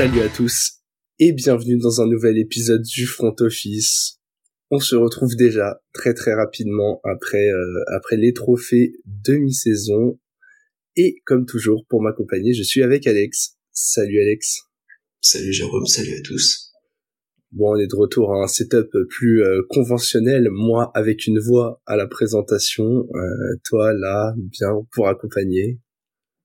Salut à tous et bienvenue dans un nouvel épisode du Front Office. On se retrouve déjà très très rapidement après euh, après les trophées demi-saison et comme toujours pour m'accompagner, je suis avec Alex. Salut Alex. Salut Jérôme, salut à tous. Bon, on est de retour à un setup plus euh, conventionnel, moi avec une voix à la présentation, euh, toi là bien pour accompagner.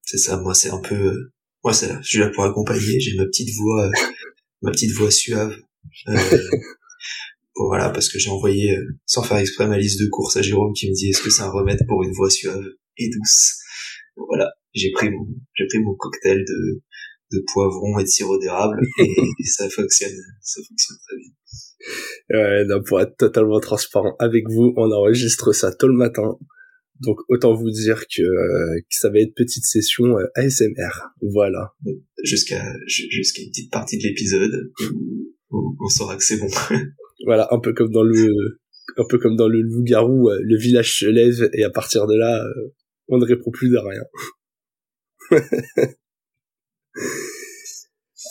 C'est ça, moi c'est un peu moi c'est là, je suis là pour accompagner, j'ai ma petite voix ma petite voix suave. bon, voilà, parce que j'ai envoyé sans faire exprès ma liste de courses à Jérôme qui me dit est-ce que c'est un remède pour une voix suave et douce? voilà, j'ai pris mon j'ai pris mon cocktail de de poivron et de sirop d'érable et, ça fonctionne, ça fonctionne très bien. Ouais, non, pour être totalement transparent avec vous, on enregistre ça tôt le matin. Donc autant vous dire que, euh, que ça va être petite session euh, ASMR. Voilà. Jusqu'à jusqu'à une petite partie de l'épisode où, on saura que c'est bon. voilà, un peu comme dans le un peu comme dans le loup-garou, euh, le village se lève et à partir de là, on ne répond plus de rien.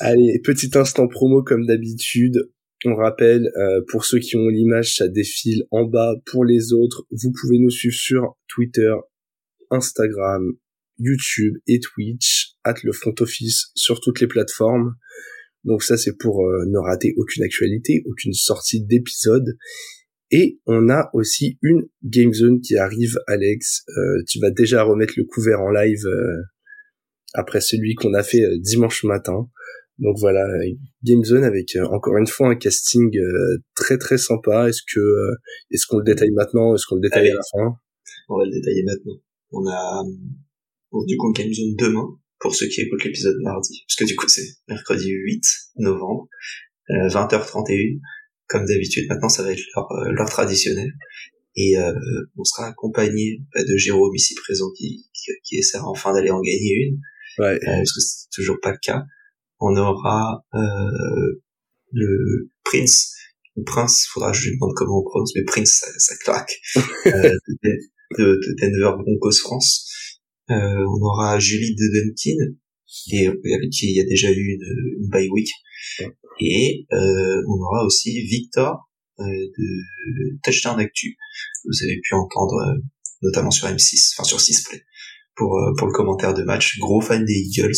Allez, petit instant promo comme d'habitude. On rappelle, euh, pour ceux qui ont l'image, ça défile en bas. Pour les autres, vous pouvez nous suivre sur Twitter, Instagram, YouTube et Twitch, at le front office sur toutes les plateformes. Donc ça, c'est pour euh, ne rater aucune actualité, aucune sortie d'épisode. Et on a aussi une Game Zone qui arrive, Alex. Euh, tu vas déjà remettre le couvert en live après celui qu'on a fait dimanche matin. Donc voilà, Gamezone avec euh, encore une fois un casting euh, très très sympa. Est-ce que euh, est-ce qu'on le détaille maintenant Est-ce qu'on le détaille à la fin? On va le détailler maintenant. On a du coup Gamezone demain pour ceux qui écoutent l'épisode mardi, parce que du coup c'est mercredi 8 novembre, 20h31. Comme d'habitude, maintenant ça va être l'heure, traditionnelle. Et on sera accompagné bah, de Jérôme ici présent qui, qui, essaiera enfin d'aller en gagner une. Ouais. parce que c'est toujours pas le cas on aura euh, le Prince, le Prince, faudra que je lui demande comment on prononce, mais Prince, ça, ça claque, euh, de, de, Denver Broncos France. Euh, on aura Julie de Dunkin, et avec qui il y a déjà eu une, une bye week. Et euh, on aura aussi Victor euh, de Touchdown Actu. Vous avez pu entendre euh, notamment sur M6, enfin sur 6play, pour, euh, pour le commentaire de match. Gros fan des Eagles,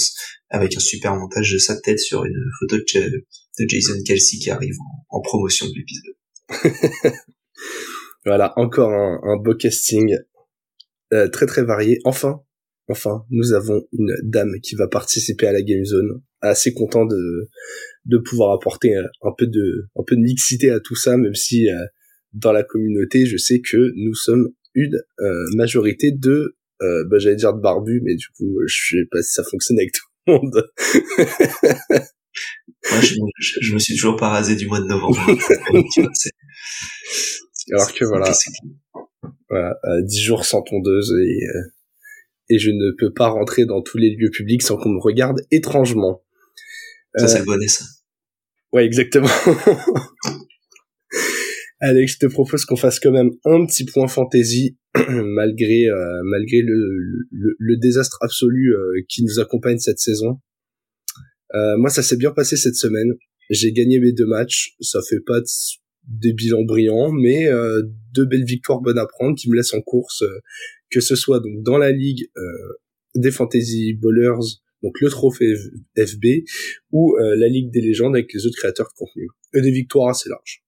avec un super montage de sa tête sur une photo de, Jason Kelsey qui arrive en, promotion de l'épisode. voilà, encore un, beau casting euh, très très varié. Enfin, enfin, nous avons une dame qui va participer à la Game Zone. Assez content de de pouvoir apporter un peu de un peu de mixité à tout ça, même si euh, dans la communauté, je sais que nous sommes une majorité de euh, bah, j'allais dire de barbu, mais du coup, je sais pas si ça fonctionne avec tout le monde. Moi, je, je, me suis toujours pas rasé du mois de novembre. Alors que voilà, voilà euh, 10 jours sans tondeuse et, euh, et je ne peux pas rentrer dans tous les lieux publics sans qu'on me regarde étrangement. Ça, c'est le bonnet, ça. Ouais, exactement. Alex, je te propose qu'on fasse quand même un petit point fantasy malgré euh, malgré le, le, désastre absolu euh, qui nous accompagne cette saison. Euh, moi, ça s'est bien passé cette semaine. J'ai gagné mes deux matchs. Ça fait pas des bilans brillants, mais deux belles victoires bonnes à prendre qui me laissent en course, que ce soit donc dans la ligue des fantasy bowlers, donc le trophée FB, ou la ligue des légendes avec les autres créateurs de contenu. Et des victoires assez larges.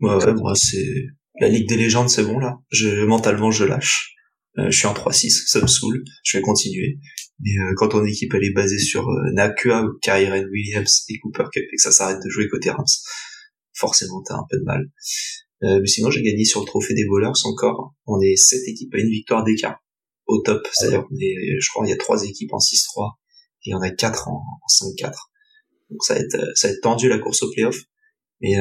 Ouais, moi c'est la Ligue des légendes, c'est bon là. Je mentalement je lâche. Euh, je suis en 3-6, ça me saoule. Je vais continuer. Mais euh, quand ton équipe elle est basée sur euh, Nakua, Kyren Williams et Cooper Cup et que ça s'arrête de jouer côté Rams, forcément t'as un peu de mal. Euh, mais sinon j'ai gagné sur le trophée des voleurs encore. On est 7 équipes à une victoire d'écart au top. C'est-à-dire on je crois il y a 3 équipes en 6-3 et il y en a 4 en, en 5-4. Donc ça va être ça va être tendu la course au playoff. Mais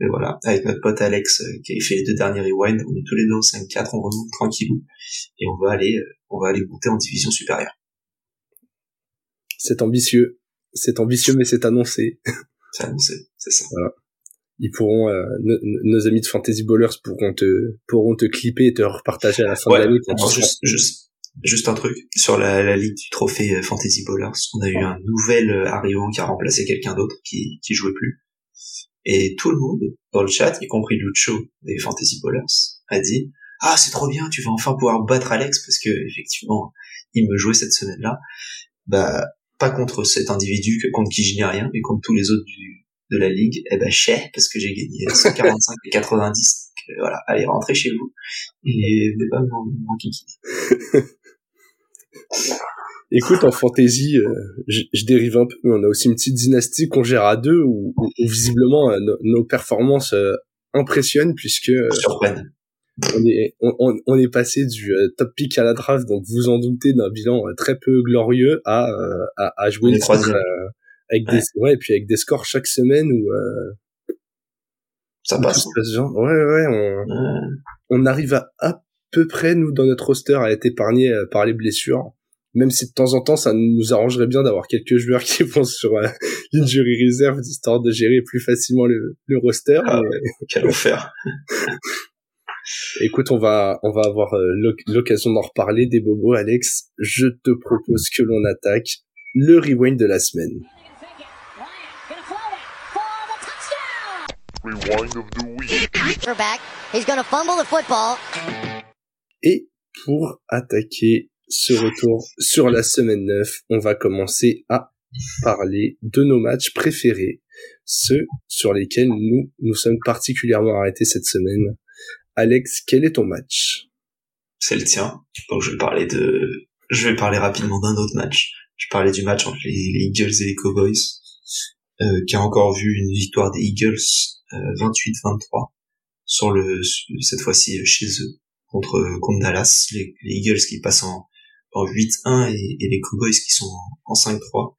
et voilà, avec notre pote Alex euh, qui a fait les deux derniers rewind, on est tous les deux au 5-4, on remonte tranquillou et on va aller, euh, on va aller monter en division supérieure. C'est ambitieux, c'est ambitieux mais c'est annoncé. C'est annoncé, c'est ça. Voilà. Ils pourront, euh, nos, amis de Fantasy Ballers pourront te, pourront te clipper et te repartager à la fin de l'année. Juste, juste, juste un truc sur la, la ligue du trophée euh, Fantasy Bowlers. On a eu un nouvel arrivant qui a remplacé quelqu'un d'autre qui qui jouait plus. Et tout le monde dans le chat, y compris Lucho des Fantasy Bowlers, a dit ah c'est trop bien, tu vas enfin pouvoir battre Alex parce que effectivement il me jouait cette semaine-là. Bah pas contre cet individu que contre qui je n'ai rien, mais contre tous les autres du, de la ligue. Eh ben cher parce que j'ai gagné 145 et 90. Donc, voilà, allez rentrer chez vous et pas mon, mon kiki. Écoute, en fantasy, euh, je, dérive un peu, mais on a aussi une petite dynastie qu'on gère à deux où, où, visiblement euh, nos performances euh, impressionnent puisque on est on, on, est passé du top pick à la draft, donc vous en doutez d'un bilan très peu glorieux à à, à jouer avec des ouais. et puis avec des scores chaque semaine où ça passe. Ouais ouais, on, on arrive à à peu près nous dans notre roster à être épargné par les blessures même si de temps en temps ça nous arrangerait bien d'avoir quelques joueurs qui vont sur euh, jury reserve histoire de gérer plus facilement le, le roster. Ah, Quel enfer. Écoute, on va on va avoir euh, l'occasion d'en reparler des bobos, Alex. Je te propose que l'on attaque le rewind de la semaine. Et pour attaquer ce retour sur la semaine 9, on va commencer à parler de nos matchs préférés, ceux sur lesquels nous nous sommes particulièrement arrêtés cette semaine. Alex, quel est ton match? C'est le tien. Donc je vais parler de, je vais parler rapidement d'un autre match. Je parlais du match entre les, Eagles et les Cowboys, euh, qui a encore vu une victoire des Eagles 28-23 euh, sur le cette fois-ci chez eux contre contre Dallas, les Eagles qui passent en en 8-1 et, et, les Cowboys qui sont en, 5-3.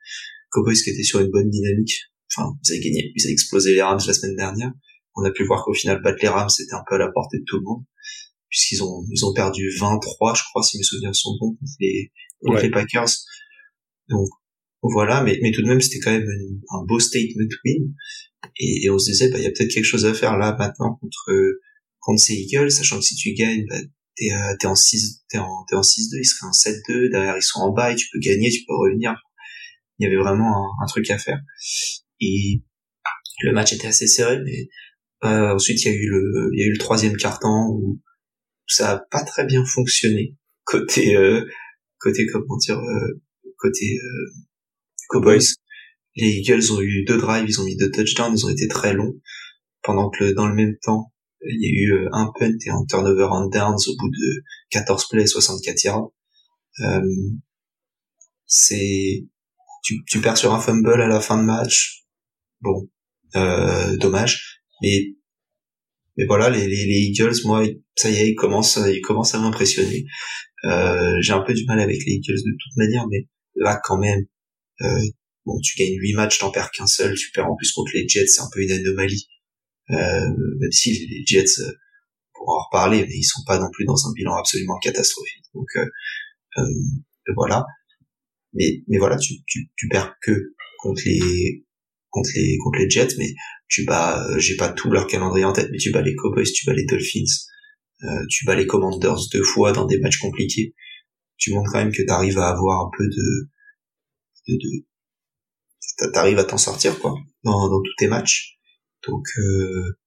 Cowboys qui étaient sur une bonne dynamique. Enfin, vous avez gagné, vous avez explosé les Rams la semaine dernière. On a pu voir qu'au final, battre les Rams, c'était un peu à la portée de tout le monde. Puisqu'ils ont, ils ont perdu 23, je crois, si mes souvenirs sont bons, contre les, les Packers. Donc, voilà, mais, mais tout de même, c'était quand même un beau statement win. Et, et on se disait, bah, il y a peut-être quelque chose à faire là, maintenant, contre, contre ces Eagles, sachant que si tu gagnes, bah, t'es euh, t'es en 6 t'es en t'es en 6-2 il serait en 7-2 derrière ils sont en bas et tu peux gagner tu peux revenir. Il y avait vraiment un, truc à faire. Et le match était assez serré mais euh, ensuite il y a eu le il y a eu le troisième quart-temps où ça a pas très bien fonctionné côté euh, côté comment dire euh, côté euh, Cowboys. Les Eagles ont eu deux drives ils ont mis deux touchdowns ils ont été très longs pendant que le, dans le même temps il y a eu euh, un punt et un turnover on downs au bout de 14 plays, 64 yards. Euh, c'est tu, tu perds sur un fumble à la fin de match. Bon, euh, dommage. Mais mais voilà, les, les, les, Eagles, moi, ça y est, ils commencent, ils commencent à m'impressionner. Euh, j'ai un peu du mal avec les Eagles de toute manière, mais là, quand même, euh, bon, tu gagnes 8 matchs, t'en perds qu'un seul, tu perds en plus contre les Jets, c'est un peu une anomalie. Euh, même si les Jets, euh, pour en reparler, mais ils sont pas non plus dans un bilan absolument catastrophique. Donc euh, voilà. Mais voilà, tu, perds que contre les contre les contre les Jets, mais tu bats, j'ai pas tout leur calendrier en tête, mais tu bats les Cowboys, tu bats les Dolphins, tu bats les Commanders deux fois dans des matchs compliqués. Tu montres quand même que tu arrives à avoir un peu de, de, de t'arrives à t'en sortir quoi dans, dans tous tes matchs. Donc euh,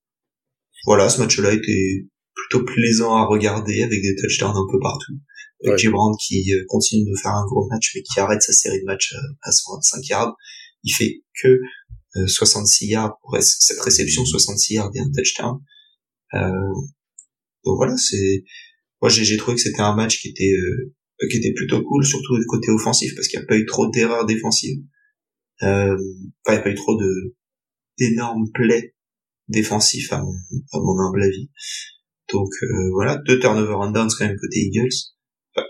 voilà, ce match-là était plutôt plaisant à regarder avec des touchdowns un peu partout. Avec Gibran qui euh, continue de faire un gros match mais qui arrête sa série de matchs euh, à 125 yards. Il fait que 66 yards pour cette réception, 66 yards et un touchdown. Euh, donc voilà, c'est moi j'ai trouvé que c'était un match qui était qui était plutôt cool, surtout du côté offensif parce qu'il n'y a pas eu trop d'erreurs défensives. Euh, enfin, il n'y a pas eu trop de d'énormes plays défensifs à mon, à mon humble avis. Donc euh, voilà, deux turnovers and downs quand même côté Eagles, enfin,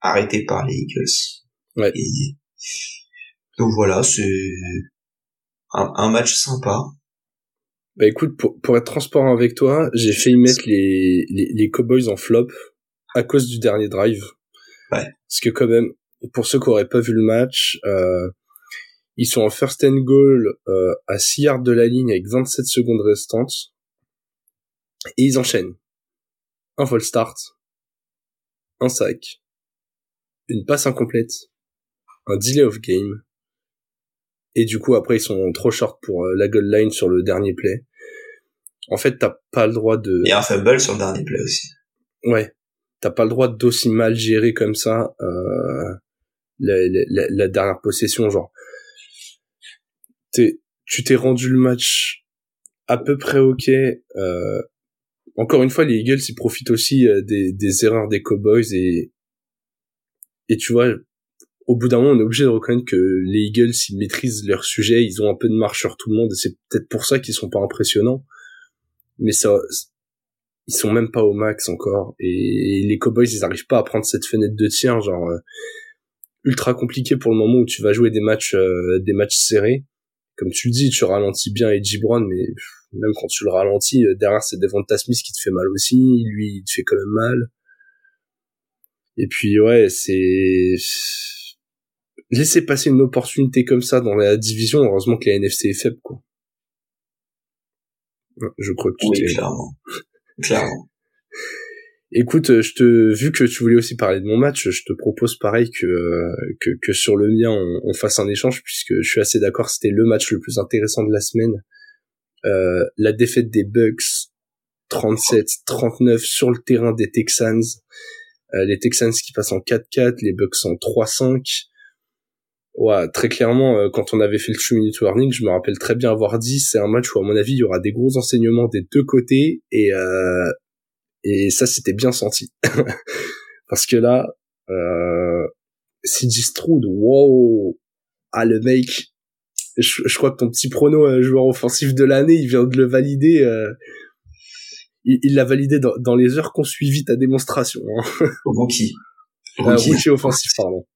arrêtés par les Eagles. Ouais. Et, donc voilà, c'est un, un, match sympa. Bah écoute, pour, pour être transparent avec toi, j'ai failli mettre les, les, les Cowboys en flop à cause du dernier drive. Ouais. Parce que quand même, pour ceux qui auraient pas vu le match, euh, ils sont en first and goal euh, à 6 yards de la ligne avec 27 secondes restantes. Et ils enchaînent. Un fall start, un sac, une passe incomplète, un delay of game, et du coup après ils sont trop short pour euh, la goal line sur le dernier play. En fait, t'as pas le droit de. Et un fumble sur le dernier play aussi. Ouais, t'as pas le droit d'aussi mal gérer comme ça euh, la, la, la, dernière possession, genre. Tu t'es rendu le match à peu près ok. Euh, encore une fois, les Eagles ils profitent aussi euh, des, des erreurs des Cowboys et et tu vois, au bout d'un moment, on est obligé de reconnaître que les Eagles, ils maîtrisent leur sujet, ils ont un peu de marche sur tout le monde, et c'est peut-être pour ça qu'ils sont pas impressionnants. Mais ça, ils sont même pas au max encore, et les Cowboys, ils arrivent pas à prendre cette fenêtre de tir, genre euh, ultra compliqué pour le moment où tu vas jouer des matchs, euh, des matchs serrés. Comme tu le dis, tu ralentis bien Edgy Brown, mais même quand tu le ralentis, euh, derrière c'est Devonta Smith qui te fait mal aussi, lui il te fait quand même mal. Et puis ouais, c'est laisser passer une opportunité comme ça dans la division, heureusement que la NFC est faible, quoi. Je crois que tu oui, clairement. clairement. Écoute, euh, je te, vu que tu voulais aussi parler de mon match, je te propose pareil que euh, que, que sur le mien, on, fasse un échange puisque je suis assez d'accord, c'était le match le plus intéressant de la semaine. Euh, la défaite des Bucks, 37-39 sur le terrain des Texans. Euh, les Texans qui passent en 4-4, les Bucks en 3-5 ouais, très clairement, euh, quand on avait fait le 2 minute warning, je me rappelle très bien avoir dit, c'est un match où à mon avis il y aura des gros enseignements des deux côtés et euh, et ça c'était bien senti parce que là, euh, CJ Stroud, wow, ah le mec, je, je crois que ton petit prono euh, joueur offensif de l'année, il vient de le valider. Euh, il l'a validé dans, dans, les heures qu'on suivit ta démonstration. Hein. Rookie. Rookie. Euh, offensif, pardon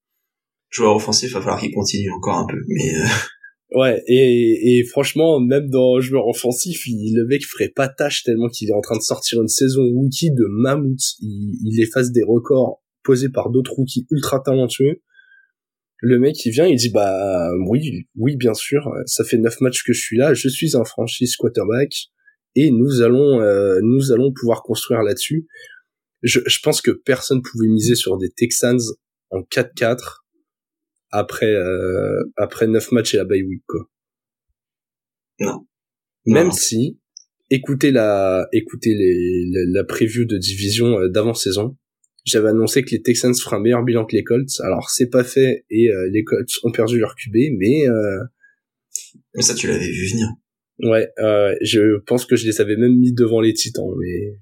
joueur offensif, il va falloir qu'il continue encore un peu. Mais euh, ouais, et, et franchement, même dans joueur offensif, il, le mec ferait pas tâche tellement qu'il est en train de sortir une saison rookie de mammouth. Il, efface des records posés par d'autres rookies ultra talentueux. Le mec, il vient, il dit bah oui, oui bien sûr, ça fait neuf matchs que je suis là, je suis un franchise quarterback et nous allons euh, nous allons pouvoir construire là-dessus. Je, je pense que personne pouvait miser sur des Texans en 4-4 après euh, après neuf matchs et la bye week quoi. Non. Même si écoutez la écoutez les la, preview de division euh, d'avant saison, j'avais annoncé que les Texans feraient un meilleur bilan que les Colts. Alors c'est pas fait et euh, les Colts ont perdu leur QB, mais euh, mais ça tu l'avais vu venir. Ouais, euh, je pense que je les avais même mis devant les Titans, mais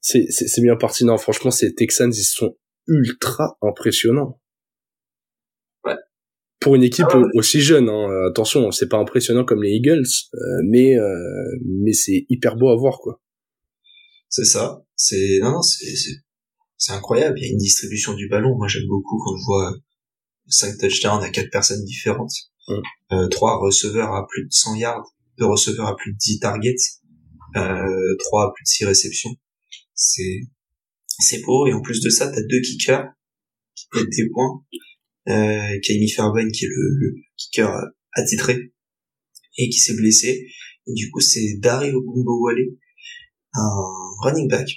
c'est c'est bien parti. Non, franchement, ces Texans ils sont ultra impressionnants pour une équipe ah aussi jeune. Hein. Attention, c'est pas impressionnant comme les Eagles, euh, mais euh, mais c'est hyper beau à voir quoi. C'est ça. C'est non non c'est c'est incroyable. Il y a une distribution du ballon. Moi j'aime beaucoup quand je vois cinq touchdowns à quatre personnes différentes, mm. euh, trois receveurs à plus de 100 yards, deux receveurs à plus de 10 targets, euh, trois à plus de 6 réceptions. C'est c'est beau et en plus de ça t'as deux kickers qui mettent des points euh, Camille Fairbairn qui est le, le kicker attitré et qui s'est blessé. Et du coup, c'est Dari Ogumbowale, un running back,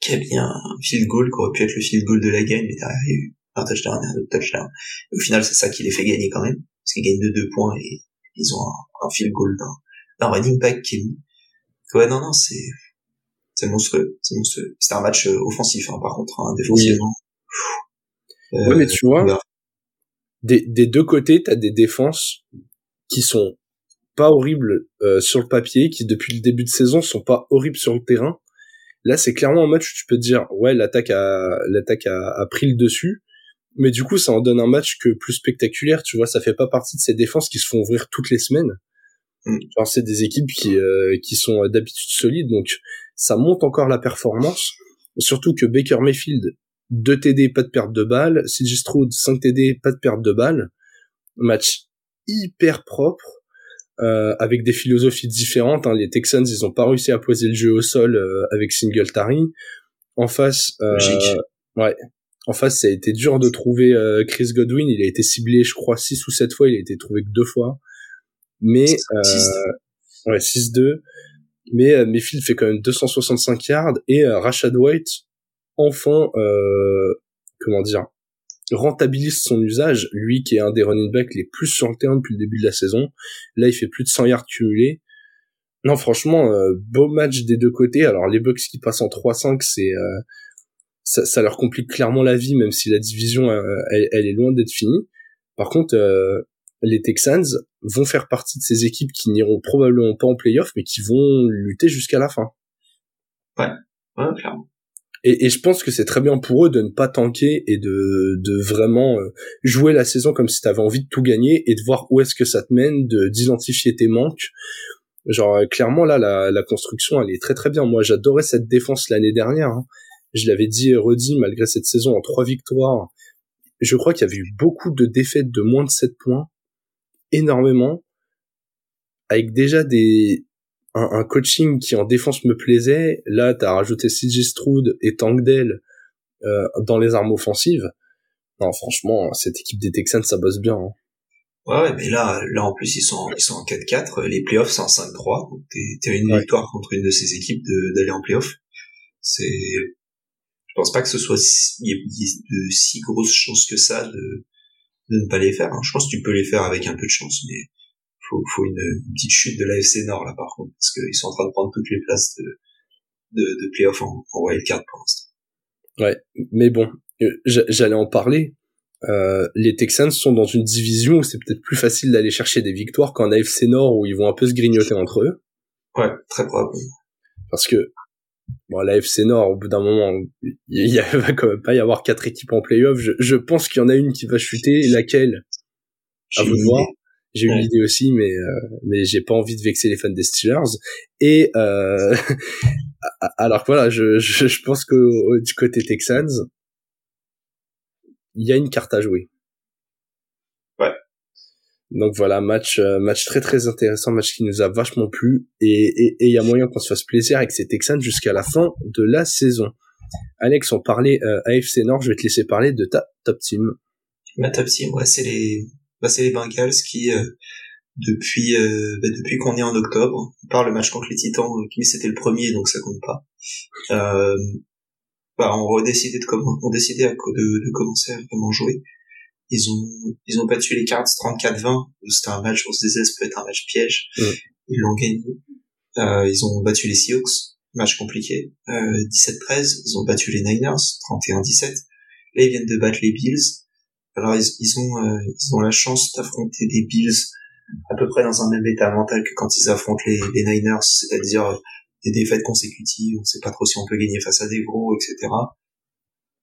qui a bien un field goal, qui aurait pu être le field goal de la game, mais derrière, il y a eu un touchdown et un autre touchdown. Et au final, c'est ça qui les fait gagner quand même, parce qu'ils gagnent de deux points et ils ont un, un field goal d'un running back qui est mis. Ouais, non, non, c'est, c'est monstrueux, c'est monstrueux. C'était un match euh, offensif, hein, par contre, hein, défensivement. Oui. ouais, mais tu vois, des, des deux côtés, t'as des défenses qui sont pas horribles euh, sur le papier, qui depuis le début de saison sont pas horribles sur le terrain. Là, c'est clairement un match où tu peux te dire, ouais, l'attaque a, l'attaque a, a, pris le dessus, mais du coup, ça en donne un match que plus spectaculaire. Tu vois, ça fait pas partie de ces défenses qui se font ouvrir toutes les semaines. Mm. Genre, c'est des équipes qui, euh, qui sont d'habitude solides, donc ça monte encore la performance. Surtout que Baker Mayfield 2 TD, pas de perte de balle. CJ Stroud, 5 TD, pas de perte de balle. Match hyper propre, euh, avec des philosophies différentes. Hein. Les Texans, ils ont pas réussi à poser le jeu au sol euh, avec Singletary. En face, euh, ouais. En face, ça a été dur de trouver euh, Chris Godwin. Il a été ciblé, je crois, 6 ou 7 fois. Il a été trouvé que deux fois. Mais, euh, ouais, 6-2. Mais Mayfield fait quand même 265 yards et Rashad White, enfin, euh, comment dire, rentabilise son usage, lui qui est un des running backs les plus sur le terrain depuis le début de la saison. Là, il fait plus de 100 yards cumulés. Non, franchement, euh, beau match des deux côtés. Alors les Bucks qui passent en 3-5, c'est euh, ça, ça, leur complique clairement la vie, même si la division euh, elle, elle, est loin d'être finie. Par contre, les Texans vont faire partie de ces équipes qui n'iront probablement pas en playoff, mais qui vont lutter jusqu'à la fin. Ouais, ouais, clairement. Et, et, je pense que c'est très bien pour eux de ne pas tanker et de, de vraiment euh, jouer la saison comme si tu avais envie de tout gagner et de voir où est-ce que ça te mène, de d'identifier tes manques. Genre euh, clairement là la, la construction elle est très très bien. Moi j'adorais cette défense l'année dernière. Hein. Je l'avais dit et redit malgré cette saison en trois victoires. Je crois qu'il y avait eu beaucoup de défaites de moins de 7 points, énormément, avec déjà des un, coaching qui en défense me plaisait. Là, t'as rajouté Stroud et Tankdale euh, dans les armes offensives. Non, franchement, cette équipe des Texans, ça bosse bien. Hein. Ouais, mais là, là en plus ils sont ils sont en 4-4. Les playoffs c'est en 5-3. Donc t'es une victoire contre une de ces équipes d'aller en playoff. C'est, je pense pas que ce soit il y, ait de si grosses chances que ça de de ne pas les faire. Hein. Je pense que tu peux les faire avec un peu de chance, mais faut, faut une, petite chute de l'AFC Nord là par contre, parce qu'ils sont en train de prendre toutes les places de, de, de playoff en, en wildcard pour l'instant. Ouais, mais bon, euh, j'allais en parler. Euh, les Texans sont dans une division où c'est peut-être plus facile d'aller chercher des victoires qu'en AFC Nord où ils vont un peu se grignoter entre eux. Ouais, très probable. Parce que bon, l'AFC Nord, au bout d'un moment, il, va quand même pas y avoir quatre équipes en playoff. Je, je pense qu'il y en a une qui va chuter, laquelle? À vous de voir. J'ai eu l'idée aussi, mais euh, mais j'ai pas envie de vexer les fans des Steelers. Et euh, alors voilà, je, je, je pense que du côté Texans, il y a une carte à jouer. Ouais. Donc voilà, match euh, match très très intéressant, match qui nous a vachement plu et et il y a moyen qu'on se fasse plaisir avec ces Texans jusqu'à la fin de la saison. Alex, on parlait euh, AFC Nord, je vais te laisser parler de ta top team. Ma top team, ouais, c'est les bah, c'est les Bengals qui euh, depuis euh, bah, depuis qu'on est en octobre, par le match contre les Titans, qui euh, c'était le premier donc ça compte pas. Euh, bah, on a décidé de on décidé de, de, commencer à vraiment jouer. Ils ont ils ont battu les Cards 34-20. C'était un match, on se disait ça peut être un match piège. Ils l'ont gagné. Euh, ils ont battu les Seahawks, match compliqué. Euh, 17-13. Ils ont battu les Niners 31-17. Là ils viennent de battre les Bills alors ils, ils ont euh, ils ont la chance d'affronter des Bills à peu près dans un même état mental que quand ils affrontent les, les Niners, c'est-à-dire euh, des défaites consécutives, on sait pas trop si on peut gagner face à des gros, etc.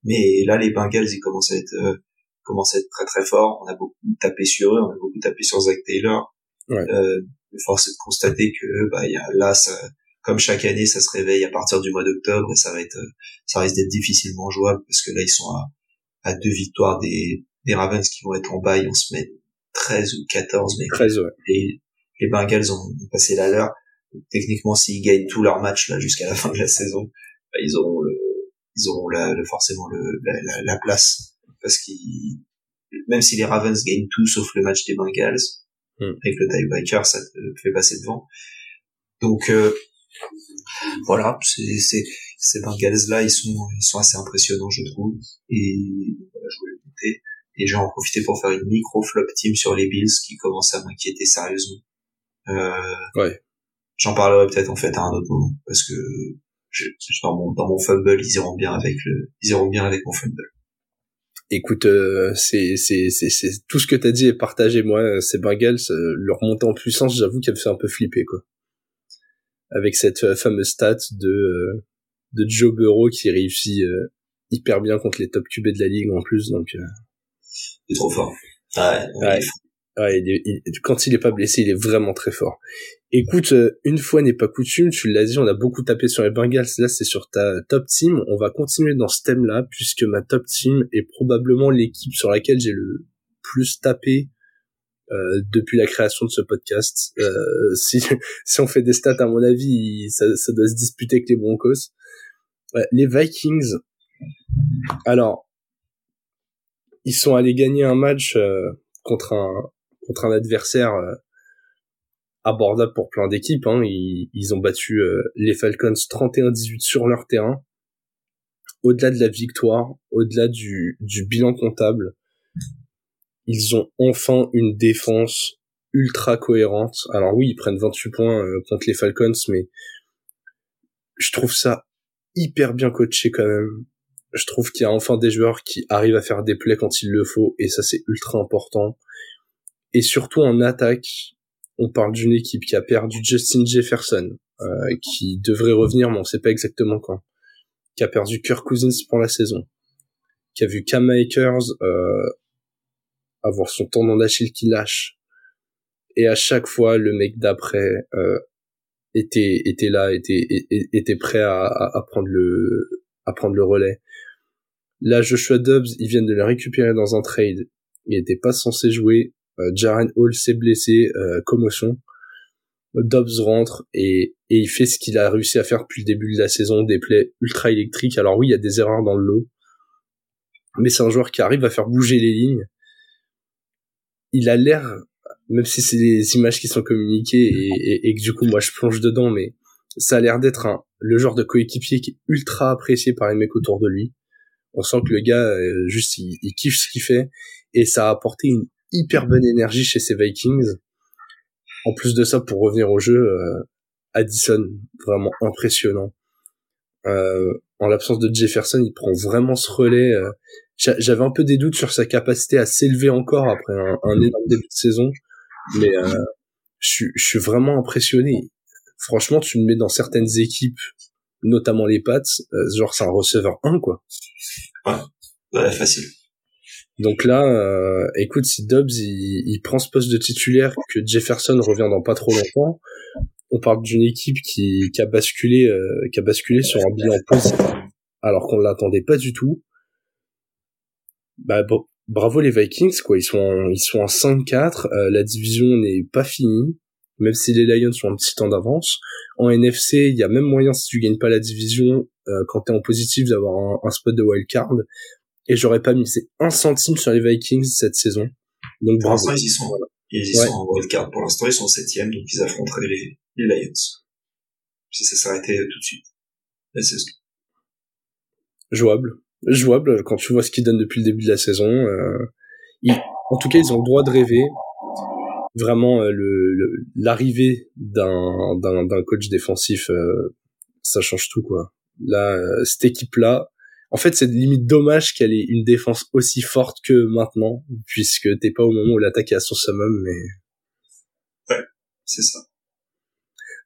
Mais là, les Bengals, ils commencent à être, euh, commencent à être très très forts. On a beaucoup tapé sur eux, on a beaucoup tapé sur Zach Taylor. Ouais. Euh, force est de constater que bah y a, là, ça, comme chaque année, ça se réveille à partir du mois d'octobre et ça va être, ça risque d'être difficilement jouable parce que là, ils sont à, à deux victoires des, des Ravens qui vont être en bail en semaine 13 ou 14, mais 13, ouais. les, les Bengals ont passé la leur. Techniquement, s'ils gagnent tous leurs matchs là jusqu'à la fin de la saison, bah, ils auront le, ils auront la, le, forcément le, la, la, place parce qu'ils même si les Ravens gagnent tout sauf le match des Bengals hmm. avec le tiebreaker, ça te fait passer devant. Donc euh, voilà, c'est c'est ces Bengals là, ils sont ils sont assez impressionnants je trouve et voilà, je voulais le et j'ai en profité pour faire une micro flop team sur les Bills qui commence à m'inquiéter sérieusement. Euh, ouais. J'en parlerai peut-être en fait à un autre moment parce que je, dans mon dans mon fumble ils iront bien avec le ils iront bien avec mon fumble. Écoute, euh, c'est c'est c'est c'est tout ce que t'as dit est partagé. Moi, ces Bengals, euh, leur montée en puissance, j'avoue qu'elle me fait un peu flipper quoi. Avec cette euh, fameuse stat de euh, de Joe Burrow qui réussit hyper bien contre les top QB de la ligue en plus, donc il est trop fort. Ouais, ouais. ouais quand il est pas blessé, il est vraiment très fort. Écoute, euh, une fois n'est pas coutume, tu l'as dit, on a beaucoup tapé sur les Bengals, là c'est sur ta top team. On va continuer dans ce thème-là, puisque ma top team est probablement l'équipe sur laquelle j'ai le plus tapé euh, depuis la création de ce podcast. Euh, si, si on fait des stats, à mon avis, ça, ça doit se disputer avec les Broncos. les Vikings. Alors, ils sont allés gagner un match euh, contre un contre un adversaire euh, abordable pour plein d'équipes. Hein. Ils, ils, ont battu euh, les Falcons 31-18 sur leur terrain. au-delà de la victoire, au-delà du, du bilan comptable, ils ont enfin une défense ultra cohérente. Alors oui, ils prennent 28 points euh, contre les Falcons, mais je trouve ça hyper bien coaché quand même. Je trouve qu'il y a enfin des joueurs qui arrivent à faire des plays quand il le faut, et ça c'est ultra important. Et surtout en attaque, on parle d'une équipe qui a perdu Justin Jefferson, euh, qui devrait revenir, mais on sait pas exactement quand. Qui a perdu Kirk Cousins pour la saison. Qui a vu Cam Akers euh, avoir son tendon d'Achille qui lâche. Et à chaque fois, le mec d'après euh, était était là, était était prêt à, à, prendre le à prendre le relais. Là, Joshua Dobbs, ils viennent de le récupérer dans un trade. Il était pas censé jouer. Euh, Jaren Hall s'est blessé, euh, commotion. Dobbs rentre et, et il fait ce qu'il a réussi à faire depuis le début de la saison, des plays ultra électriques. Alors oui, il y a des erreurs dans le lot, mais c'est un joueur qui arrive à faire bouger les lignes. Il a l'air, même si c'est des images qui sont communiquées et, et, que du coup moi je plonge dedans, mais ça a l'air d'être le genre de coéquipier qui est ultra apprécié par les mecs autour de lui. On sent que le gars, euh, juste, il, il kiffe ce qu'il fait et ça a apporté une hyper bonne énergie chez ces Vikings en plus de ça, pour revenir au jeu, euh, Addison, vraiment impressionnant. Euh, en l'absence de Jefferson, il prend vraiment ce relais. Euh. J'avais un peu des doutes sur sa capacité à s'élever encore après un, énorme début de saison, mais je, suis vraiment impressionné. Franchement, tu me mets dans certaines équipes, notamment les Pats, genre c'est un receveur 1, quoi. Ouais, ouais facile. Donc là, euh, écoute, si Dobbs il, prend ce poste de titulaire, que Jefferson revient dans pas trop longtemps, on parle d'une équipe qui, qui a basculé, euh, qui a basculé sur un bilan positif, alors qu'on l'attendait pas du tout. Bah bon, bravo les Vikings, quoi. Ils sont en, ils sont en 5-4. Euh, la division n'est pas finie, même si les Lions sont un petit temps d'avance. En NFC, il y a même moyen si tu gagnes pas la division, euh, quand t'es en positif, d'avoir un, un spot de wildcard et j'aurais pas misé un centime sur les Vikings cette saison. Donc pour l'instant ils y sont. Ils y sont en wildcard. Pour l'instant ils sont septième, donc ils affronteraient les, les Lions. Si ça s'arrêtait tout de suite. La saison. Jouable. Jouable quand tu vois ce qu'ils donnent depuis le début de la saison. Euh, en tout cas, ils ont le droit de rêver. Vraiment, euh, le, l'arrivée d'un, coach défensif, euh, ça change tout quoi. Là, euh, cette équipe là, en fait, c'est limite dommage qu'elle ait une défense aussi forte que maintenant, puisque t'es pas au moment où l'attaque est à son summum, mais... Ouais, c'est ça.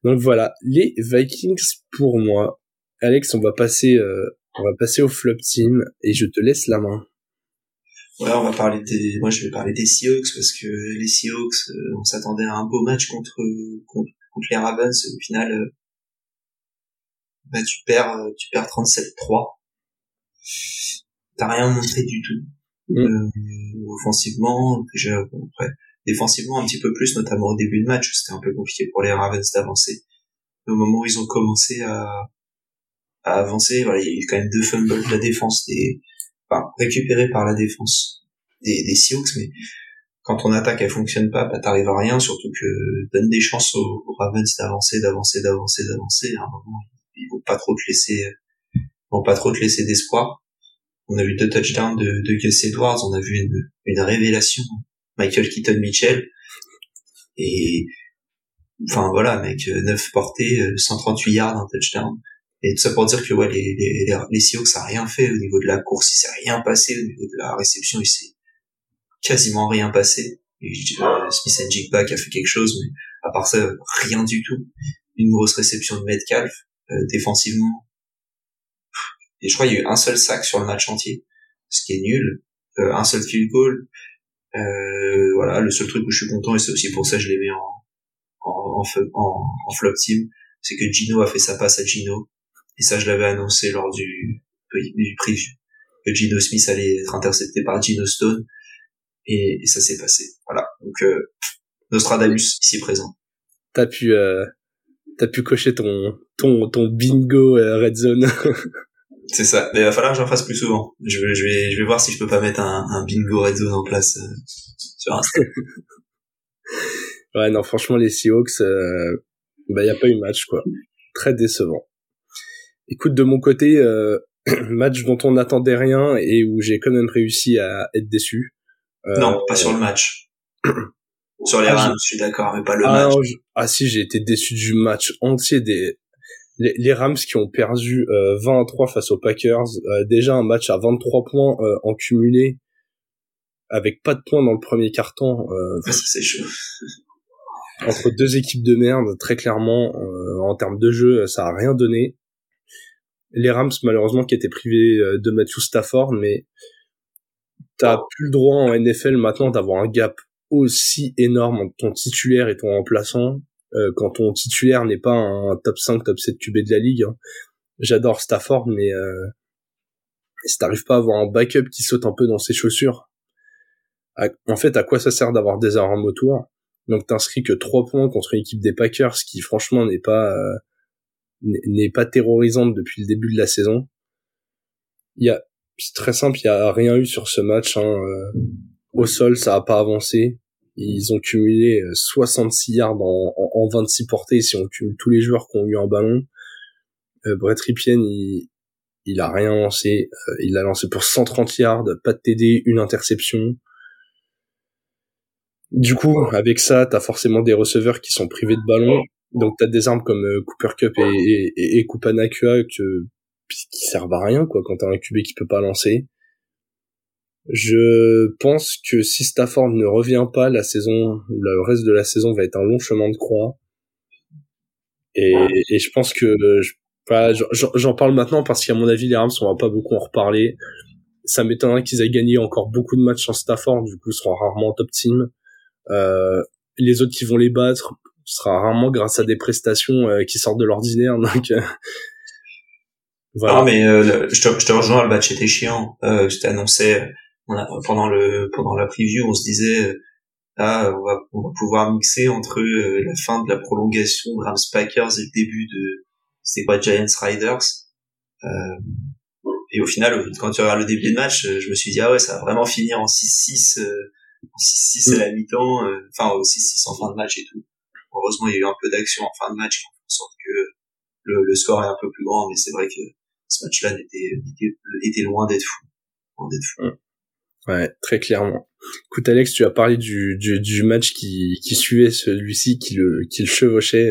Donc voilà, les Vikings pour moi. Alex, on va passer, euh, on va passer au flop team et je te laisse la main. Ouais, on va parler des, moi je vais parler des Seahawks parce que les Seahawks, euh, on s'attendait à un beau match contre, contre, les Ravens. Au final, euh, bah tu perds, tu perds 37-3 t'as rien montré du tout. Mm. Euh, offensivement, déjà, bon, après, défensivement un petit peu plus, notamment au début de match, c'était un peu compliqué pour les Ravens d'avancer. Au moment où ils ont commencé à, à avancer, voilà, il y a eu quand même deux fumbles de la défense, des, enfin, récupérés par la défense des, des Seahawks, mais quand ton attaque elle fonctionne pas, bah t'arrives à rien, surtout que donne des chances aux, Ravens d'avancer, d'avancer, d'avancer, d'avancer. À un moment, ils vont pas trop te laisser vont pas trop te laisser d'espoir. On a vu deux touchdowns de, de Gus Edwards, on a vu une, une révélation, Michael Keaton Mitchell. Et, enfin voilà, mec, 9 portées, 138 yards, un touchdown. Et tout ça pour dire que ouais, les, les, les, les Seahawks, ça a rien fait au niveau de la course, il s'est rien passé au niveau de la réception, il s'est quasiment rien passé. Et, euh, Smith and Jigba a fait quelque chose, mais à part ça, rien du tout. Une grosse réception de Metcalf, euh, défensivement, et je crois qu'il y a eu un seul sac sur le match entier, ce qui est nul. Euh, un seul field goal. Euh, voilà, le seul truc où je suis content, et c'est aussi pour ça que je l'ai mis en, en, en, en, flop team, c'est que Gino a fait sa passe à Gino. Et ça, je l'avais annoncé lors du, du. Que Gino Smith allait être intercepté par Gino Stone. Et, et ça s'est passé. Voilà. Donc, euh, Nostradamus, ici présent. T'as pu, euh, t'as pu cocher ton, ton, ton bingo euh, red zone. C'est ça. Mais il va falloir que j'en fasse plus souvent. Je vais, je vais, je vais voir si je peux pas mettre un, un bingo red zone en place euh, sur Insta. ouais, non, franchement, les Seahawks, euh, bah, y a pas eu match, quoi. Très décevant. Écoute, de mon côté, euh, match dont on n'attendait rien et où j'ai quand même réussi à être déçu. Euh, non, pas sur le match. sur les ah, Rams, je suis d'accord, mais pas le ah, match. ah si, j'ai été déçu du match entier des les, Rams qui ont perdu euh, 20 à 3 face aux Packers. Euh, déjà un match à 23 points euh, en cumulé avec pas de points dans le premier carton. Euh, ah, c'est chaud. entre deux équipes de merde, très clairement, en termes de jeu, ça a rien donné les Rams malheureusement qui étaient privés euh, de Matthew Stafford, mais t'as plus le droit en NFL maintenant d'avoir un gap aussi énorme entre ton titulaire et ton remplaçant euh, quand ton titulaire n'est pas un top 5, top 7 QB de la ligue. Hein. J'adore Stafford, mais euh, si t'arrives pas à avoir un backup qui saute un peu dans ses chaussures, en fait, à quoi ça sert d'avoir des armes autour? Donc t'inscris que 3 points contre une équipe des Packers qui franchement n'est pas euh, n'est pas terrorisante depuis le début de la saison. Il y a, c'est très simple, il y a rien eu sur ce match. Hein. Euh, au sol, ça a pas avancé. Ils ont cumulé 66 euh, yards en, en, 26 portées si on cumule tous les joueurs qui ont eu un ballon. Euh, Brett Ripien, il, il a rien lancé. Euh, il a lancé pour 130 yards, pas de TD, une interception. Du coup, avec ça, t'as forcément des receveurs qui sont privés de ballon. Donc t'as des armes comme euh, Cooper Cup et, et, et, et que, qui servent à rien quoi quand t'as un QB qui peut pas lancer. Je pense que si Stafford ne revient pas, la saison, le reste de la saison va être un long chemin de croix. Et, et je pense que j'en parle maintenant parce qu'à mon avis les Rams on va pas beaucoup en reparler. Ça m'étonnerait qu'ils aient gagné encore beaucoup de matchs en Stafford, du coup ils seront rarement top team. Euh, les autres qui vont les battre, ce sera rarement grâce à des prestations euh, qui sortent de l'ordinaire. Donc euh, voilà. Non mais euh, je, te, je te rejoins, le match était chiant. Euh, je a, pendant le pendant la preview, on se disait ah on va, on va pouvoir mixer entre la fin de la prolongation de Rams Packers et le début de c'était quoi Giants Riders. et au final, quand tu regardes le début de match, je me suis dit ah ouais ça va vraiment finir en 6-6 en 6-6 à la mi-temps, enfin au 6-6 en fin de match et tout. Heureusement, il y a eu un peu d'action en fin de match qui en sorte que le, le, score est un peu plus grand, mais c'est vrai que ce match-là était, était, était, loin d'être fou. Loin fou. Mm. Ouais, très clairement. Écoute Alex, tu as parlé du, du, du match qui, qui suivait celui-ci, qui le, qui le chevauchait.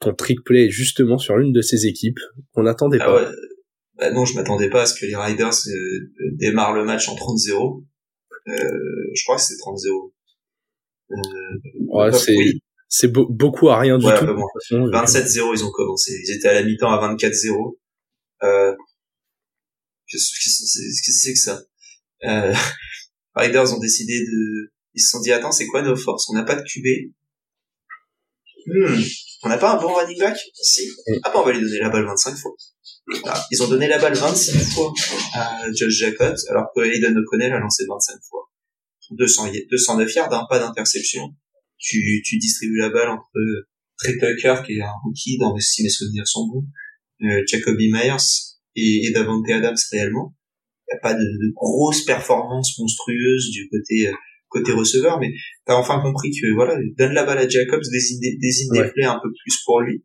Ton trick play justement sur l'une de ces équipes qu'on n'attendait ah pas. Ouais. Bah non, je m'attendais pas à ce que les Riders euh, démarrent le match en 30-0. Euh, je crois que c'est 30-0. Euh, ouais, c'est c'est beaucoup à rien du tout. 27-0 ils ont commencé. Ils étaient à la mi-temps à 24-0. Euh, qu'est-ce que c'est que ça? Euh, Riders ont décidé de... Ils se sont dit, attends, c'est quoi nos forces? On n'a pas de QB. Hmm. On n'a pas un bon running back? Si. Ah bah on va lui donner la balle 25 fois. Ils ont donné la balle 26 fois à Josh Jacobs, alors que Aiden O'Connell a lancé 25 fois. 200, 209 yards, hein, pas d'interception tu, tu distribues la balle entre Trey Tucker, qui est un rookie, dans, si mes souvenirs sont bons, euh, Jacoby Myers et, et Davante Adams réellement. Il n'y a pas de, de grosses performances monstrueuses du côté euh, côté receveur, mais t'as enfin compris que voilà, donne la balle à Jacobs, désigne, désigne des plays un peu plus pour lui.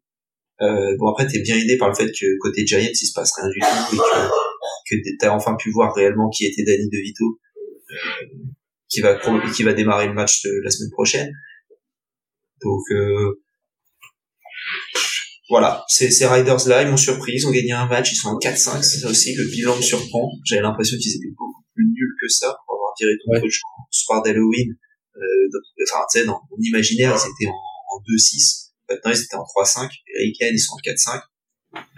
Euh, bon après t'es bien aidé par le fait que côté Giants il se passe rien du tout et que, que t'as enfin pu voir réellement qui était Danny DeVito euh, qui va qui va démarrer le match de la semaine prochaine donc euh, voilà, ces, ces Riders-là, ils m'ont surpris, ils ont gagné un match, ils sont en 4-5, c'est ça aussi, le bilan me surprend. J'avais l'impression qu'ils étaient beaucoup plus nuls que ça pour avoir tiré ton ouais. coach en soir d'Halloween. Euh, enfin, tu sais, dans mon imaginaire, ils étaient en, en 2-6. Maintenant, ils étaient en 3-5. Et les ils sont en 4-5.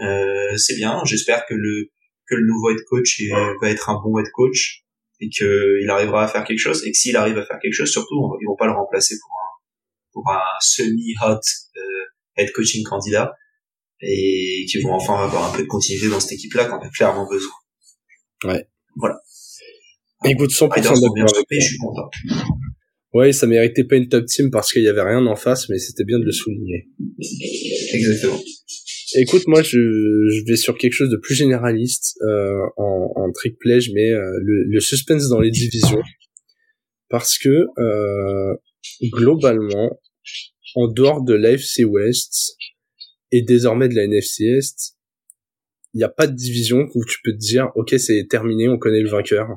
Euh, c'est bien. J'espère que le, que le nouveau head coach va être un bon head coach et qu'il arrivera à faire quelque chose. Et que s'il arrive à faire quelque chose, surtout, ils vont pas le remplacer pour un pour un semi-hot euh, head coaching candidat et qui vont enfin avoir un peu de continuité dans cette équipe-là qu'on a clairement besoin. Ouais. Voilà. Écoute, 100% d'accord avec je suis content. Ouais, ça méritait pas une top team parce qu'il y avait rien en face, mais c'était bien de le souligner. Exactement. Écoute, moi, je, je vais sur quelque chose de plus généraliste euh, en, en trick play, je mets euh, le, le, suspense dans les divisions parce que euh, globalement, en dehors de l'AFC West et désormais de la NFC Est, il n'y a pas de division où tu peux te dire, ok, c'est terminé, on connaît le vainqueur.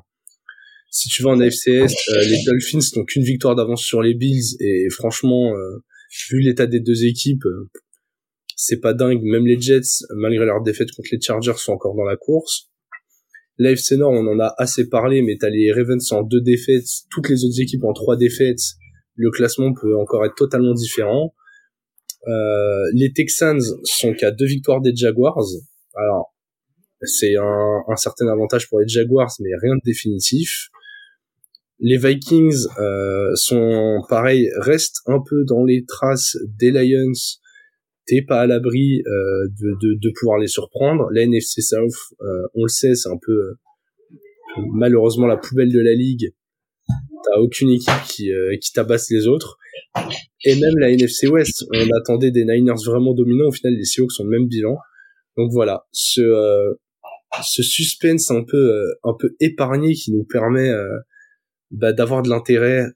Si tu vas en AFCS, euh, les Dolphins n'ont qu'une victoire d'avance sur les Bills et franchement, euh, vu l'état des deux équipes, c'est pas dingue. Même les Jets, malgré leur défaite contre les Chargers, sont encore dans la course. L'AFC Nord, on en a assez parlé, mais t'as les Ravens en deux défaites, toutes les autres équipes en trois défaites. Le classement peut encore être totalement différent. Euh, les Texans sont qu'à deux victoires des Jaguars. Alors, c'est un, certain avantage pour les Jaguars, mais rien de définitif. Les Vikings euh, sont pareil, restent un peu dans les traces des Lions. T'es pas à l'abri euh, de, de, pouvoir les surprendre. La NFC South, on le sait, c'est un peu malheureusement la poubelle de la ligue. T'as aucune équipe qui, euh, qui tabasse les autres. Et même la NFC West, on attendait des Niners vraiment dominants. Au final, les Seahawks sont le même bilan. Donc voilà, ce, euh, ce suspense un peu, euh, un peu épargné qui nous permet euh, bah, d'avoir de l'intérêt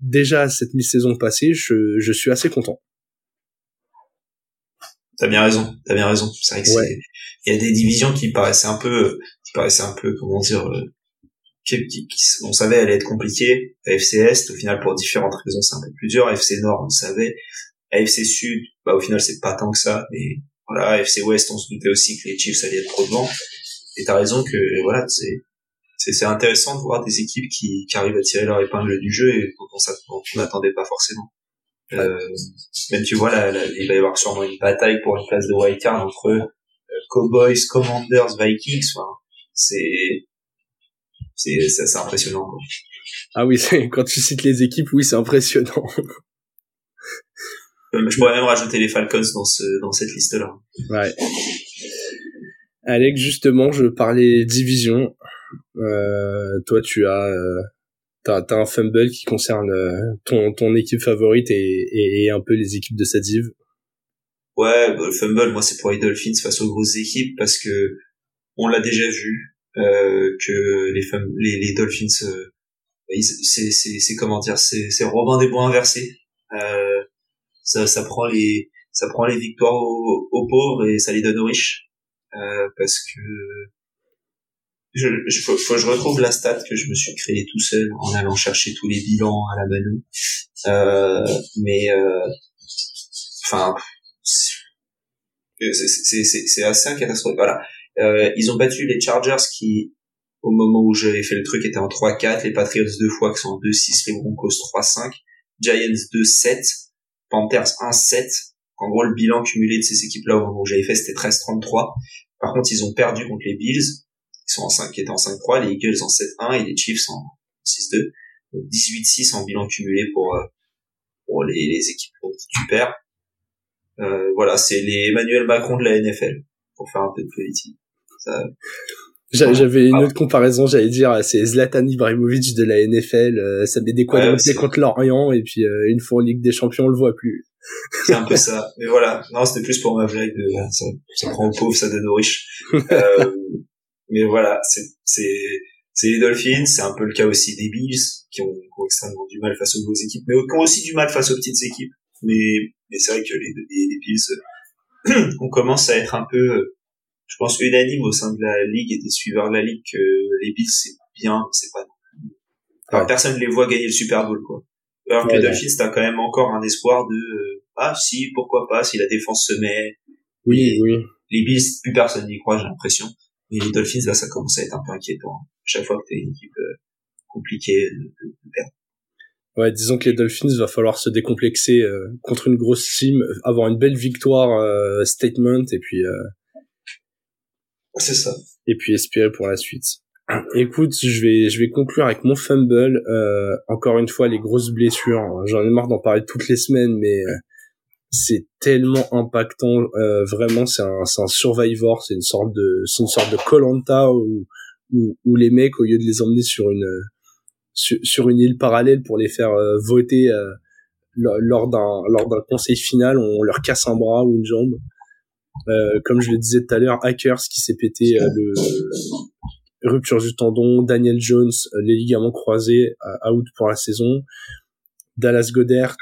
déjà à cette mi-saison passée, je, je suis assez content. T'as bien raison, t'as bien raison. C'est vrai que ouais. il y a des divisions qui paraissaient un peu, qui paraissaient un peu, comment dire, qui, on savait allait être compliqué. AFC Est, au final, pour différentes raisons, c'est un peu plus dur. AFC Nord, on le savait. AFC Sud, bah, au final, c'est pas tant que ça, mais voilà, AFC West, on se doutait aussi que les Chiefs allaient être trop devant. Et t'as raison que, voilà, c'est, c'est, intéressant de voir des équipes qui, qui arrivent à tirer leur épingle du jeu et dont on n'attendait pas forcément. Euh, même tu vois, là, il va y avoir sûrement une bataille pour une place de wildcard entre euh, Cowboys, Commanders, Vikings. Enfin, c'est c'est c'est impressionnant. Quoi. Ah oui, quand tu cites les équipes, oui, c'est impressionnant. je pourrais même rajouter les Falcons dans ce dans cette liste-là. Ouais. Alex, justement, je parlais division. Euh, toi, tu as euh, t'as as un fumble qui concerne euh, ton ton équipe favorite et, et, un peu les équipes de sa div. Ouais, bah, le fumble, moi, c'est pour les Dolphins face aux grosses équipes parce que on l'a déjà vu euh, que les femmes, les, les Dolphins, euh, c'est c'est comment dire, c'est c'est Robin des Bois inversés. Euh, ça ça prend les ça prend les victoires aux, aux pauvres et ça les donne aux riches euh, parce que je, je faut, faut, je retrouve la stat que je me suis créée tout seul en allant chercher tous les bilans à la Manu. Euh, mais enfin c'est c'est assez catastrophique. Voilà. Euh, ils ont battu les Chargers qui, au moment où j'avais fait le truc, étaient en 3-4, les Patriots deux fois qui sont en 2-6, les Broncos 3-5, Giants 2-7, Panthers 1-7. En gros, le bilan cumulé de ces équipes-là au moment où j'avais fait, c'était 13-33. Par contre, ils ont perdu contre les Bills, qui sont en 5, qui étaient en 5-3, les Eagles en 7-1 et les Chiefs en 6-2. Donc 18-6 en bilan cumulé pour, euh, pour les, les équipes qui tu perds. Euh, voilà, c'est les Emmanuel Macron de la NFL, pour faire un peu de politique. J'avais une autre comparaison, j'allais dire, c'est Zlatan Ibrahimovic de la NFL, euh, ça met des quadruplés contre l'Orient, et puis euh, une fois en Ligue des Champions, on le voit plus. C'est un peu ça. Mais voilà, non, c'était plus pour ma blague de ça, ça prend aux pauvres, ça donne aux riches. euh, mais voilà, c'est c'est c'est les Dolphins, c'est un peu le cas aussi des Bills qui ont, qui ont, extrêmement du mal face aux grosses équipes, mais qui ont aussi du mal face aux petites équipes. Mais mais c'est vrai que les, les, les Bills, on commence à être un peu je pense unanime au sein de la ligue et des suiveurs de la ligue que les Bills c'est bien, c'est pas enfin, personne les voit gagner le Super Bowl quoi. Alors que les Dolphins t'as quand même encore un espoir de euh, ah si pourquoi pas si la défense se met. Oui oui. Les Bills plus personne n'y croit j'ai l'impression. Mais les Dolphins là ça commence à être un peu inquiétant. Chaque fois que t'as une équipe euh, compliquée de, de, perdre. Ouais, disons que les Dolphins va falloir se décomplexer euh, contre une grosse team, avoir une belle victoire statement et puis c'est ça. Et puis espérer pour la suite. Écoute, je vais je vais conclure avec mon fumble. Euh, encore une fois, les grosses blessures. J'en ai marre d'en parler toutes les semaines, mais euh, c'est tellement impactant. Euh, vraiment, c'est un c'est un survivor. C'est une sorte de c'est une sorte de Colanta où, où, où les mecs au lieu de les emmener sur une sur, sur une île parallèle pour les faire euh, voter euh, lors d'un lors d'un conseil final, on leur casse un bras ou une jambe. Euh, comme je le disais tout à l'heure, Hackers qui s'est pété euh, le rupture du tendon, Daniel Jones euh, les ligaments croisés out pour la saison, Dallas Goddard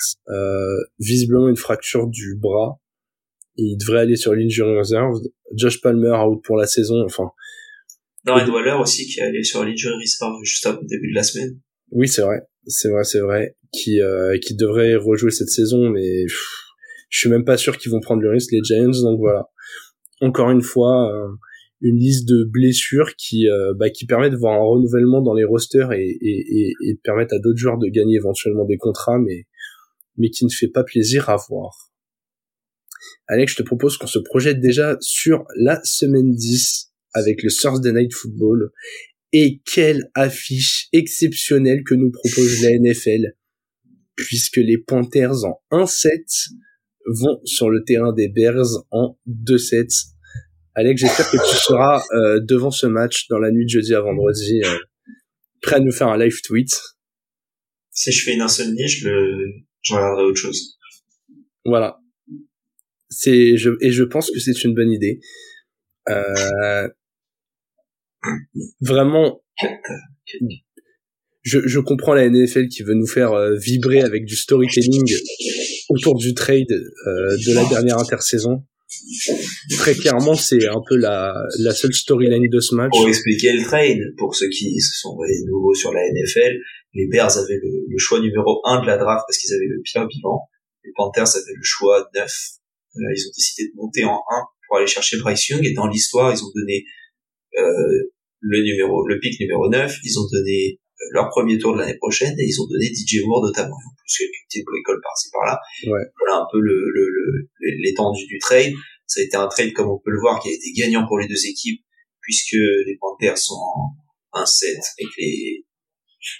visiblement une fracture du bras il devrait aller sur l'injury reserve. Josh Palmer out pour la saison. Enfin. Darren Waller aussi qui est allé sur l'injury reserve juste au début de la semaine. Oui, c'est vrai, c'est vrai, c'est vrai, qui euh, qui devrait rejouer cette saison, mais je suis même pas sûr qu'ils vont prendre le risque les Giants. Donc voilà, encore une fois, euh, une liste de blessures qui euh, bah, qui permet de voir un renouvellement dans les rosters et et et, et de permettre à d'autres joueurs de gagner éventuellement des contrats, mais mais qui ne fait pas plaisir à voir. Alex, je te propose qu'on se projette déjà sur la semaine 10 avec le Thursday Night Football. Et quelle affiche exceptionnelle que nous propose la NFL, puisque les Panthers en 1-7 vont sur le terrain des Bears en 2-7. Alex, j'espère que tu seras euh, devant ce match dans la nuit de jeudi à vendredi, euh, prêt à nous faire un live tweet. Si je fais une insomnie, je le, je regarderai autre chose. Voilà. C'est, je, et je pense que c'est une bonne idée. Euh, vraiment, je, je comprends la NFL qui veut nous faire euh, vibrer avec du storytelling autour du trade euh, de la dernière intersaison. Très clairement, c'est un peu la, la seule storyline de ce match. Pour expliquer le trade, pour ceux qui sont nouveaux sur la NFL, les Bears avaient le, le choix numéro 1 de la draft parce qu'ils avaient le pire bilan. Les Panthers avaient le choix 9. Là, ils ont décidé de monter en 1 pour aller chercher Bryce Young et dans l'histoire, ils ont donné euh, le numéro, le pick numéro 9, ils ont donné leur premier tour de l'année prochaine et ils ont donné DJ Moore notamment. En plus, quelques petites bricoles par-ci par-là. Ouais. Voilà un peu le, le, l'étendue du trade. Ça a été un trade, comme on peut le voir, qui a été gagnant pour les deux équipes, puisque les Panthers sont en 1-7 et que les,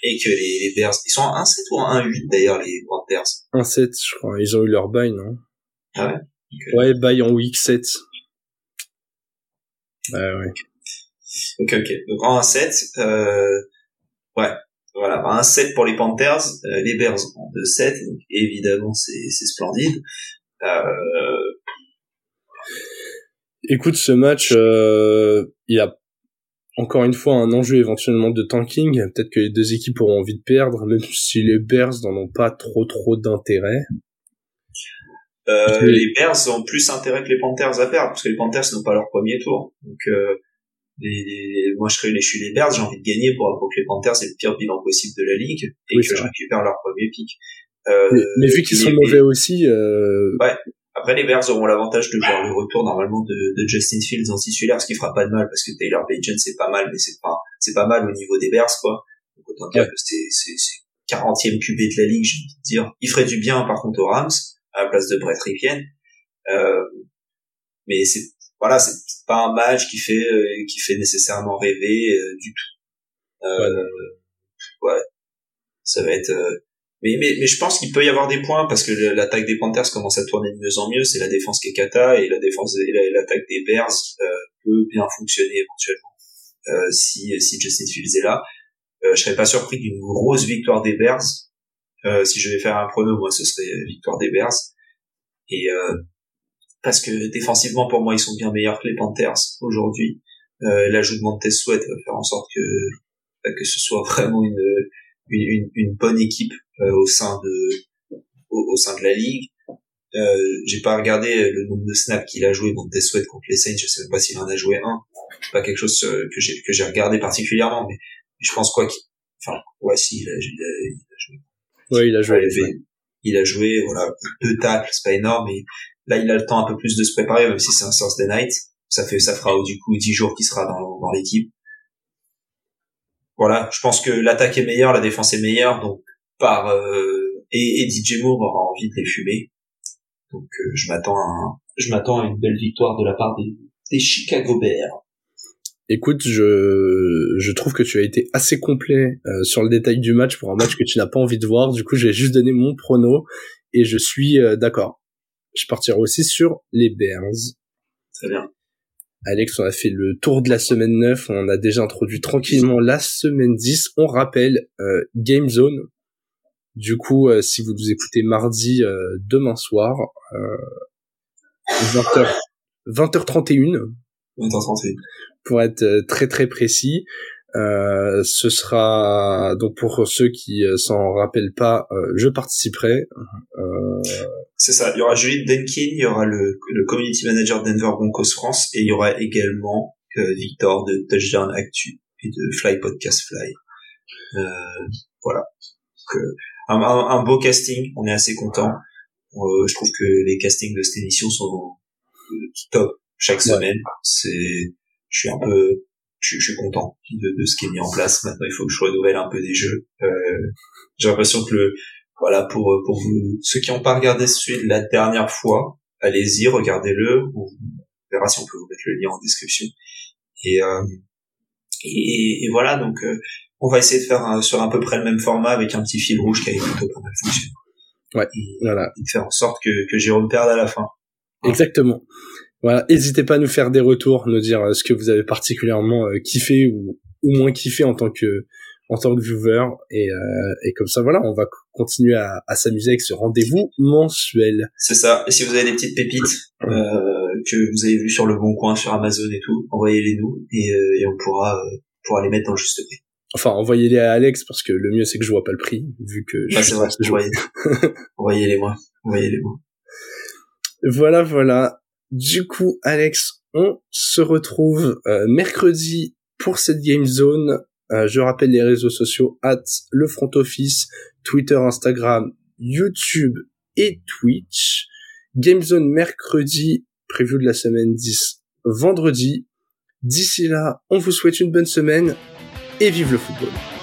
et que les, les Bears, ils sont en 1-7 ou en 1-8 d'ailleurs, les Panthers? 1-7, je crois. Ils ont eu leur bail, non? Ah ouais? Ouais, bail en week 7. Ouais, ouais. Ok, ok. Donc en 1-7, euh, ouais, voilà, un 7 pour les Panthers, euh, les Bears en 2-7, donc évidemment c'est c'est splendide. Euh... Écoute, ce match, euh, il y a encore une fois un enjeu éventuellement de tanking. Peut-être que les deux équipes auront envie de perdre, même si les Bears n'en ont pas trop trop d'intérêt. Euh, les Bears ont plus intérêt que les Panthers à perdre, parce que les Panthers n'ont pas leur premier tour. Donc euh, les, les, moi je je suis les Bears, j'ai envie de gagner pour, pour que les Panthers aient le pire bilan possible de la ligue et Oui, que je vrai. récupère leur premier pick. Euh, mais, mais vu qu'ils sont mauvais aussi, euh, Ouais. Après, les Bears auront l'avantage de voir le retour normalement de, de Justin Fields en titulaire, ce qui fera pas de mal parce que Taylor Bagent c'est pas mal, mais c'est pas c'est pas mal au niveau des Bears quoi. Donc autant dire Ouais. que c'est c'est c'est 40e QB de la ligue, j'ai envie de dire. Il ferait du bien par contre aux Rams à la place de Brett Ripien. Euh, mais c'est voilà, c'est pas un match qui fait euh, qui fait nécessairement rêver euh, du tout. Euh, ouais, ça va être. euh, mais, mais, mais je pense qu'il peut y avoir des points parce que l'attaque des Panthers commence à tourner de mieux en mieux. C'est la défense qui est cata et la défense et la- l'attaque des Bears euh, peut bien fonctionner éventuellement euh, si si Justin Fields est là. Euh, je serais pas surpris d'une grosse victoire des Bears. Euh, si je vais faire un prono, moi, ce serait victoire des Bears. Et euh, parce que défensivement, pour moi, ils sont bien meilleurs que les Panthers aujourd'hui. Euh, L'ajout de Montez Sweat va faire en sorte que bah, que ce soit vraiment une une, bonne équipe euh, au sein de au, au sein de la ligue. Euh, j'ai pas regardé le nombre de snaps qu'il a joué Montez Sweat contre les Saints. Je sais même pas s'il en a joué un. C'est pas quelque chose euh, que j'ai que j'ai regardé particulièrement, mais je pense quoi qu'il enfin ouais si il a, il a, il a joué ouais, il a joué. Il, avait- il a joué, voilà, deux tacles, c'est pas énorme, mais là, il a le temps un peu plus de se préparer, même si c'est un Thursday night. Ça fait, ça fera du coup dix jours qu'il sera dans, l'équipe. Voilà, je pense que l'attaque est meilleure, la défense est meilleure, donc par euh, et, et DJ Moore aura envie de les fumer. Donc euh, je m'attends à je m'attends à une belle victoire de la part des, Chicago Bears. Écoute, je, je trouve que tu as été assez complet euh, sur le détail du match pour un match que tu n'as pas envie de voir. Du coup, je vais juste donner mon prono et je suis euh, d'accord. Je partirai aussi sur les Bears. Très bien. Alex, on a fait le tour de la semaine 9, on a déjà introduit tranquillement la semaine 10. On rappelle euh, Game Zone. Du coup, euh, si vous nous écoutez mardi euh, demain soir, euh, 20h, 20h31, 20h31. pour être euh, très très précis. Euh, ce sera donc pour ceux qui euh, s'en rappellent pas, euh, je participerai. Euh, C'est ça. Il y aura Julie Denkin, il y aura le, le community manager Denver Broncos France et il y aura également euh, Victor de Touchdown Actu et de Fly Podcast Fly. Euh, voilà. Donc, euh, un, un, beau casting. On est assez content. je trouve que les castings de cette émission sont top chaque semaine. C'est, je suis un peu, je, suis content de, de, ce qui est mis en place. Maintenant, il faut que je renouvelle un peu des jeux. Euh, j'ai l'impression que le, voilà, pour pour vous, ceux qui n'ont pas regardé celui de la dernière fois, allez-y, regardez-le. On verra si on peut vous mettre le lien en description. Et euh, et, et, voilà, donc euh, on va essayer de faire un, sur à peu près le même format avec un petit fil rouge qui a plutôt pas mal fonctionné. Ouais, voilà. Et faire en sorte que, que Jérôme perde à la fin. Exactement. Voilà, n'hésitez pas à nous faire des retours, nous dire euh, ce que vous avez particulièrement euh, kiffé ou, ou moins kiffé en tant que en tant que viewer. Et, euh, et comme ça voilà on va continuer à, à s'amuser avec ce rendez-vous mensuel. C'est ça. Et si vous avez des petites pépites euh, que vous avez vues sur le bon coin sur Amazon et tout envoyez-les nous et, et on pourra pourra les mettre dans le juste prix. Enfin envoyez-les à Alex parce que le mieux c'est que je vois pas le prix vu que bah, c'est vrai. envoyez-les moi. Envoyez-les moi. Voilà voilà du coup, Alex, on se retrouve euh, mercredi pour cette Game Zone. Euh, je rappelle les réseaux sociaux at le front office, Twitter, Instagram, YouTube et Twitch. Game Zone mercredi, prévu de la semaine 10 vendredi. D'ici là, on vous souhaite une bonne semaine et vive le football.